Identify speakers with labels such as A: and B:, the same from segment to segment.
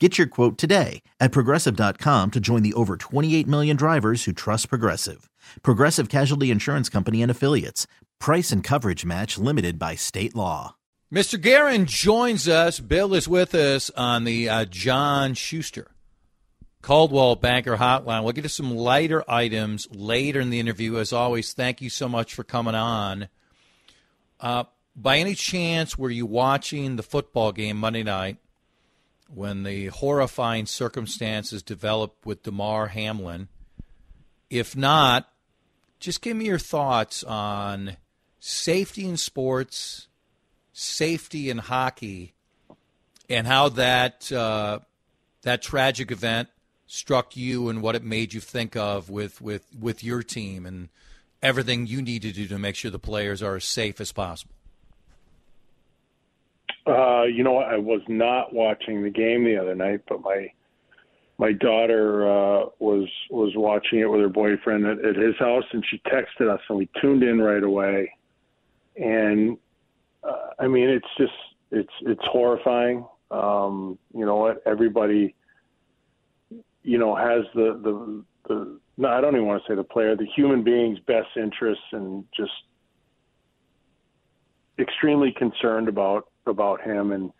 A: Get your quote today at progressive.com to join the over 28 million drivers who trust Progressive. Progressive Casualty Insurance Company and Affiliates. Price and coverage match limited by state law.
B: Mr. Guerin joins us. Bill is with us on the uh, John Schuster Coldwell Banker Hotline. We'll get to some lighter items later in the interview. As always, thank you so much for coming on. Uh, by any chance, were you watching the football game Monday night? When the horrifying circumstances developed with Damar Hamlin. If not, just give me your thoughts on safety in sports, safety in hockey, and how that uh, that tragic event struck you and what it made you think of with, with, with your team and everything you need to do to make sure the players are as safe as possible.
C: Uh, you know, I was not watching the game the other night, but my my daughter uh, was was watching it with her boyfriend at, at his house, and she texted us, and we tuned in right away. And uh, I mean, it's just it's it's horrifying. Um, you know what? Everybody, you know, has the the the. No, I don't even want to say the player, the human being's best interests, and just extremely concerned about about him, and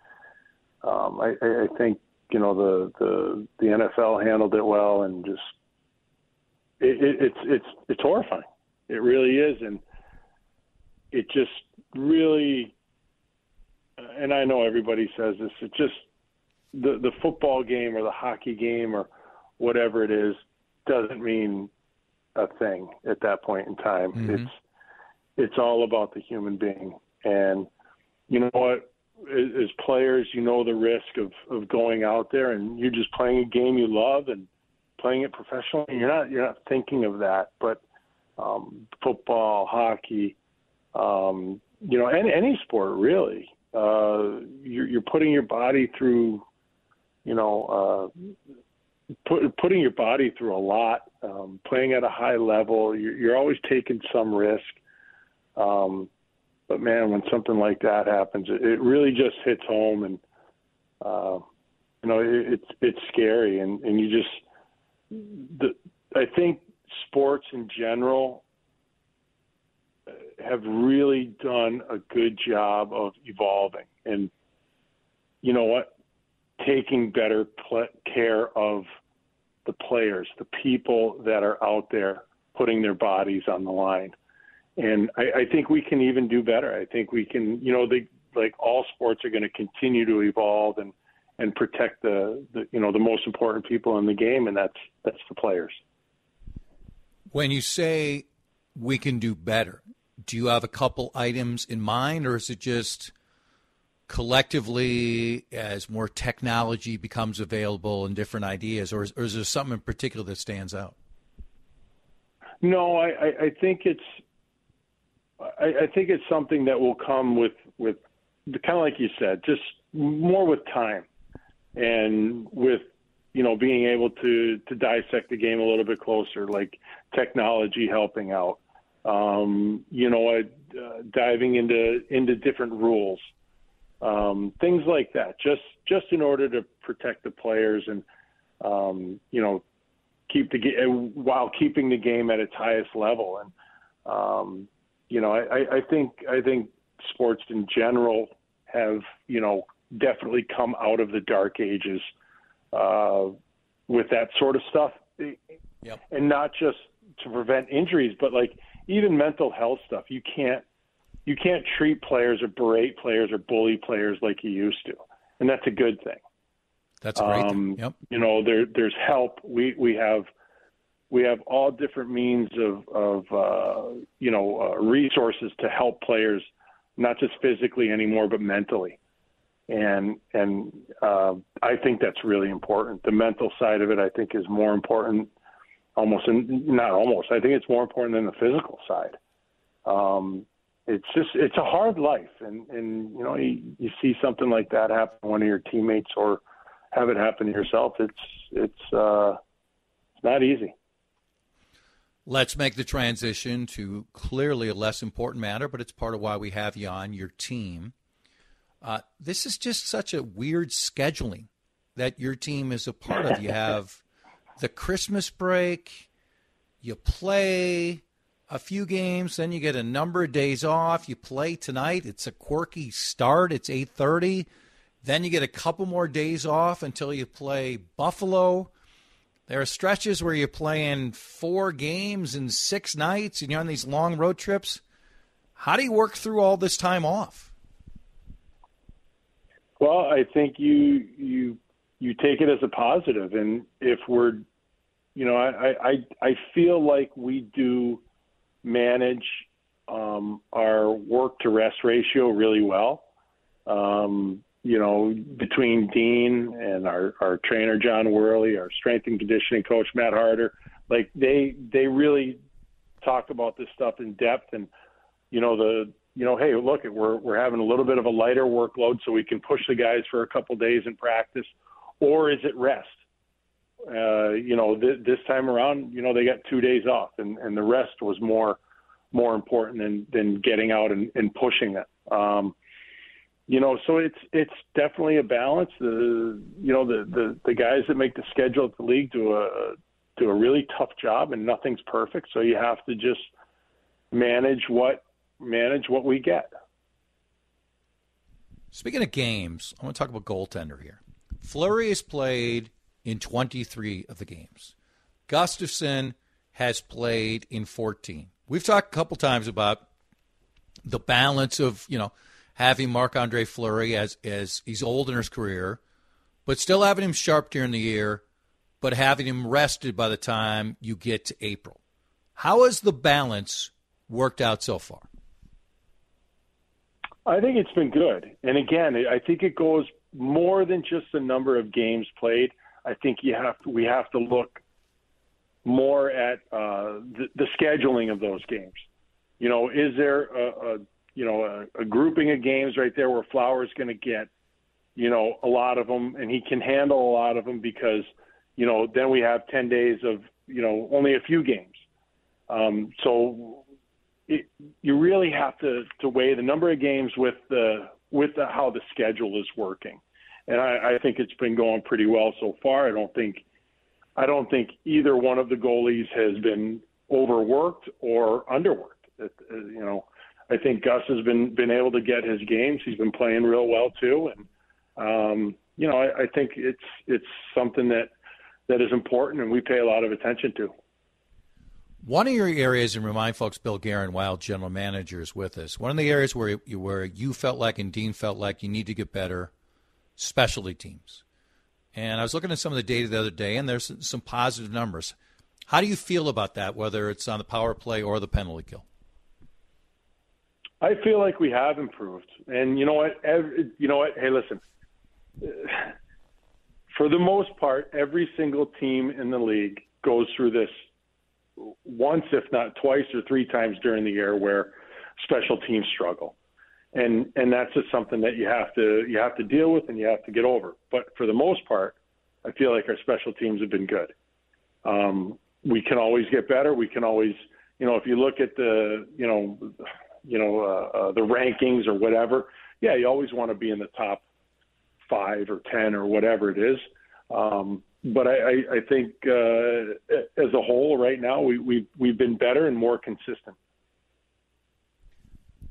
C: um, I, I think you know the the the NFL handled it well, and just it, it, it's it's it's horrifying. It really is, and it just really. And I know everybody says this. It just the the football game or the hockey game or whatever it is doesn't mean a thing at that point in time. Mm-hmm. It's it's all about the human being, and you know what? As players, you know the risk of of going out there and you're just playing a game you love and playing it professionally. You're not you're not thinking of that, but um, football, hockey, um, you know, any any sport really, uh, you're, you're putting your body through, you know, uh, put, putting your body through a lot. Um, playing at a high level, you're, you're always taking some risk. Um, but man, when something like that happens, it, it really just hits home, and uh, you know it, it's it's scary, and and you just the I think sports in general have really done a good job of evolving, and you know what, taking better pl- care of the players, the people that are out there putting their bodies on the line and I, I think we can even do better. I think we can, you know, the, like all sports are going to continue to evolve and and protect the, the you know the most important people in the game, and that's that's the players.
B: When you say we can do better, do you have a couple items in mind, or is it just collectively as more technology becomes available and different ideas, or is, or is there something in particular that stands out?
C: No, I, I think it's I, I think it's something that will come with with kind of like you said, just more with time and with you know being able to to dissect the game a little bit closer, like technology helping out. Um, you know, uh, diving into into different rules, um, things like that. Just just in order to protect the players and um, you know keep the while keeping the game at its highest level. And um, you know, I, I think I think sports in general have you know definitely come out of the dark ages. Uh, with that sort of stuff,
B: yep.
C: and not just to prevent injuries, but like even mental health stuff. You can't you can't treat players or berate players or bully players like you used to, and that's a good thing.
B: That's great. Um, yep.
C: You know, there there's help. We we have we have all different means of of uh, you know uh, resources to help players, not just physically anymore, but mentally. And and uh, I think that's really important. The mental side of it, I think, is more important. Almost, not almost. I think it's more important than the physical side. Um, it's just it's a hard life, and and you know you, you see something like that happen to one of your teammates or have it happen to yourself. It's it's uh, it's not easy.
B: Let's make the transition to clearly a less important matter, but it's part of why we have you on your team. Uh, this is just such a weird scheduling that your team is a part of. You have the Christmas break, you play a few games, then you get a number of days off. You play tonight. It's a quirky start. It's eight thirty. Then you get a couple more days off until you play Buffalo. There are stretches where you're playing four games in six nights and you're on these long road trips. How do you work through all this time off?
C: Well, I think you you you take it as a positive, and if we're, you know, I I I feel like we do manage um, our work to rest ratio really well. Um, you know, between Dean and our, our trainer John Worley, our strength and conditioning coach Matt Harder, like they they really talk about this stuff in depth and you know the you know hey look we're we're having a little bit of a lighter workload so we can push the guys for a couple days in practice or is it rest? Uh you know th- this time around you know they got 2 days off and and the rest was more more important than than getting out and, and pushing it um you know, so it's it's definitely a balance. The you know the the the guys that make the schedule at the league do a do a really tough job, and nothing's perfect. So you have to just manage what manage what we get.
B: Speaking of games, I want to talk about goaltender here. Fleury has played in 23 of the games. Gustavsson has played in 14. We've talked a couple times about the balance of, you know, having Marc Andre Fleury as as he's old in his career, but still having him sharp during the year, but having him rested by the time you get to April. How has the balance worked out so far?
C: I think it's been good. And again, I think it goes more than just the number of games played. I think you have to, we have to look more at uh, the, the scheduling of those games. You know, is there a, a you know, a, a grouping of games right there where Flower's going to get, you know, a lot of them, and he can handle a lot of them because, you know, then we have 10 days of, you know, only a few games. Um, so it, you really have to, to weigh the number of games with the with the, how the schedule is working, and I, I think it's been going pretty well so far. I don't think I don't think either one of the goalies has been overworked or underworked. It, you know, I think Gus has been been able to get his games. He's been playing real well too, and um, you know I, I think it's it's something that that is important and we pay a lot of attention to.
B: One of your areas, and remind folks, Bill Guerin, Wild general manager, is with us. One of the areas where you, where you felt like and Dean felt like you need to get better, specialty teams. And I was looking at some of the data the other day, and there's some positive numbers. How do you feel about that, whether it's on the power play or the penalty kill?
C: I feel like we have improved, and you know what? Every, you know what? Hey, listen. For the most part, every single team in the league goes through this once, if not twice or three times during the year, where special teams struggle, and and that's just something that you have to you have to deal with and you have to get over. But for the most part, I feel like our special teams have been good. Um, we can always get better. We can always, you know, if you look at the, you know, you know uh, uh, the rankings or whatever, yeah, you always want to be in the top five or ten or whatever it is. Um, but I, I, I think uh, as a whole, right now we, we we've been better and more consistent.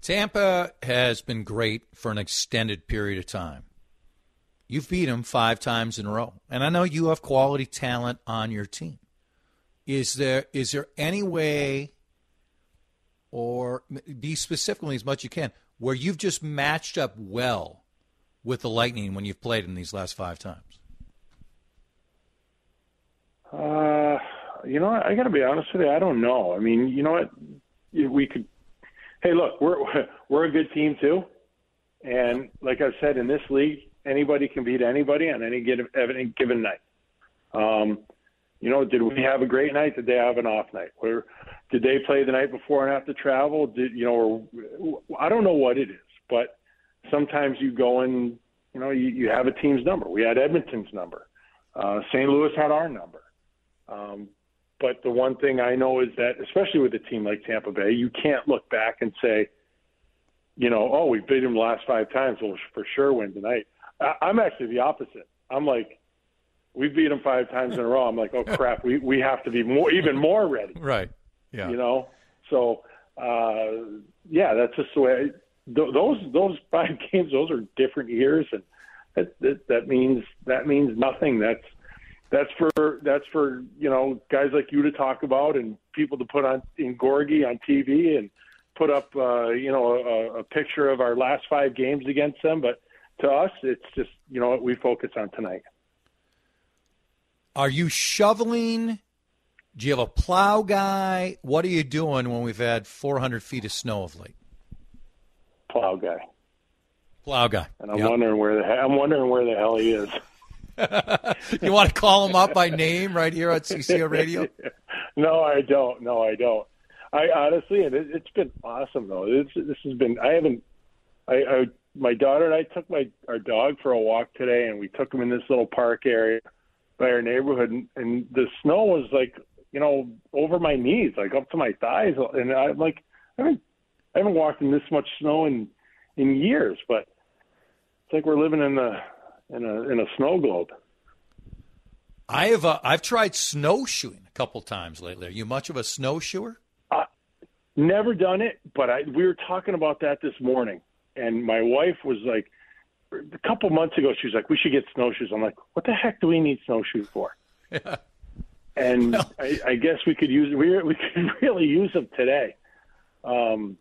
B: Tampa has been great for an extended period of time. You've beat them five times in a row, and I know you have quality talent on your team. Is there is there any way, or be specifically as much as you can, where you've just matched up well with the Lightning when you've played in these last five times?
C: Uh, you know, I got to be honest with you. I don't know. I mean, you know what? We could. Hey, look, we're we're a good team too, and like I said, in this league, anybody can beat anybody on any given any given night. Um, you know, did we have a great night? Did they have an off night? Where did they play the night before and have to travel? Did you know? Or, I don't know what it is, but sometimes you go and you know you, you have a team's number. We had Edmonton's number. Uh, St. Louis had our number. Um, but the one thing I know is that, especially with a team like Tampa Bay, you can't look back and say, you know, oh, we beat them the last five times. We'll for sure win tonight. I, I'm actually the opposite. I'm like, we beat them five times in a row. I'm like, oh crap, we we have to be more, even more ready.
B: Right. Yeah.
C: You know. So, uh, yeah, that's just the way. I, th- those those five games, those are different years, and that, that that means that means nothing. That's that's for that's for you know guys like you to talk about and people to put on in Gorgie on TV and put up uh, you know a, a picture of our last five games against them. But to us, it's just you know what we focus on tonight.
B: Are you shoveling? Do you have a plow guy? What are you doing when we've had 400 feet of snow of late?
C: Plow guy.
B: Plow guy.
C: And I'm
B: Yep.
C: wondering where the I'm wondering where the hell he is.
B: you want to call him up by name right here at CCO Radio?
C: no, I don't. No, I don't. I honestly, and it, it's been awesome though. This this has been. I haven't. I, I my daughter and I took my our dog for a walk today, and we took him in this little park area by our neighborhood, and, and the snow was like you know over my knees, like up to my thighs, and I'm like I haven't I haven't walked in this much snow in in years, but it's like we're living in the in a in a snow globe.
B: I have. Uh, I've tried snowshoeing a couple times lately. Are you much of a snowshoer?
C: Never done it, but I we were talking about that this morning, and my wife was like, a couple months ago, she was like, "We should get snowshoes." I'm like, "What the heck do we need snowshoes for?" And
B: Well-
C: I, I guess we could use we we could really use them today. Um,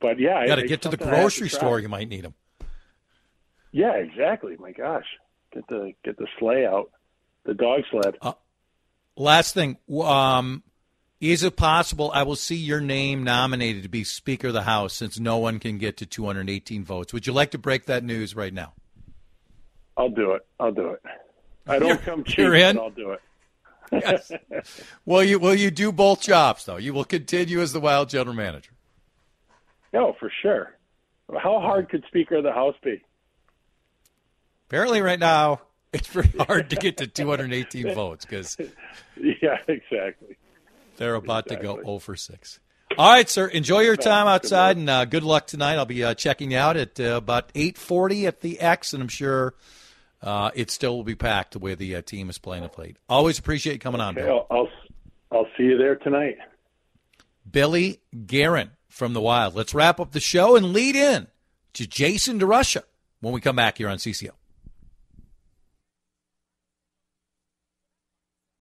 C: but yeah,
B: You got to get to the
C: something I have
B: grocery
C: try.
B: store. You might need them.
C: Yeah, exactly. My gosh, get the get the sleigh out, the dog sled.
B: Last thing, um, is it possible I will see your name nominated to be Speaker of the House since no one can get to 218 votes? Would you like to break that news right now?
C: I'll do it. I'll do it. I don't
B: You're-
C: come cheap, I'll do it.
B: Yes. will you will you do both jobs though? You will continue as the Wild general manager.
C: No, for sure. How hard could Speaker of the House be?
B: Apparently, right now it's pretty hard to get to 218 votes because
C: Yeah, exactly.
B: they're about to go 0 for 6. All right, sir. Enjoy your time outside, and uh, good luck tonight. I'll be uh, checking you out at uh, about 8:40 at the X, and I'm sure uh, it still will be packed the way the uh, team is playing of late. Always appreciate you coming on, Bill.
C: I'll, I'll I'll see you there tonight.
B: Billy Guerin from the Wild. Let's wrap up the show and lead in to Jason DeRusha when we come back here on CCO.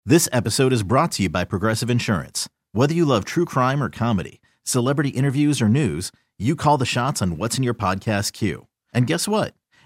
A: This episode is brought to you by Progressive Insurance. Whether you love true crime or comedy, celebrity interviews or news, you call the shots on what's in your podcast queue. And guess what?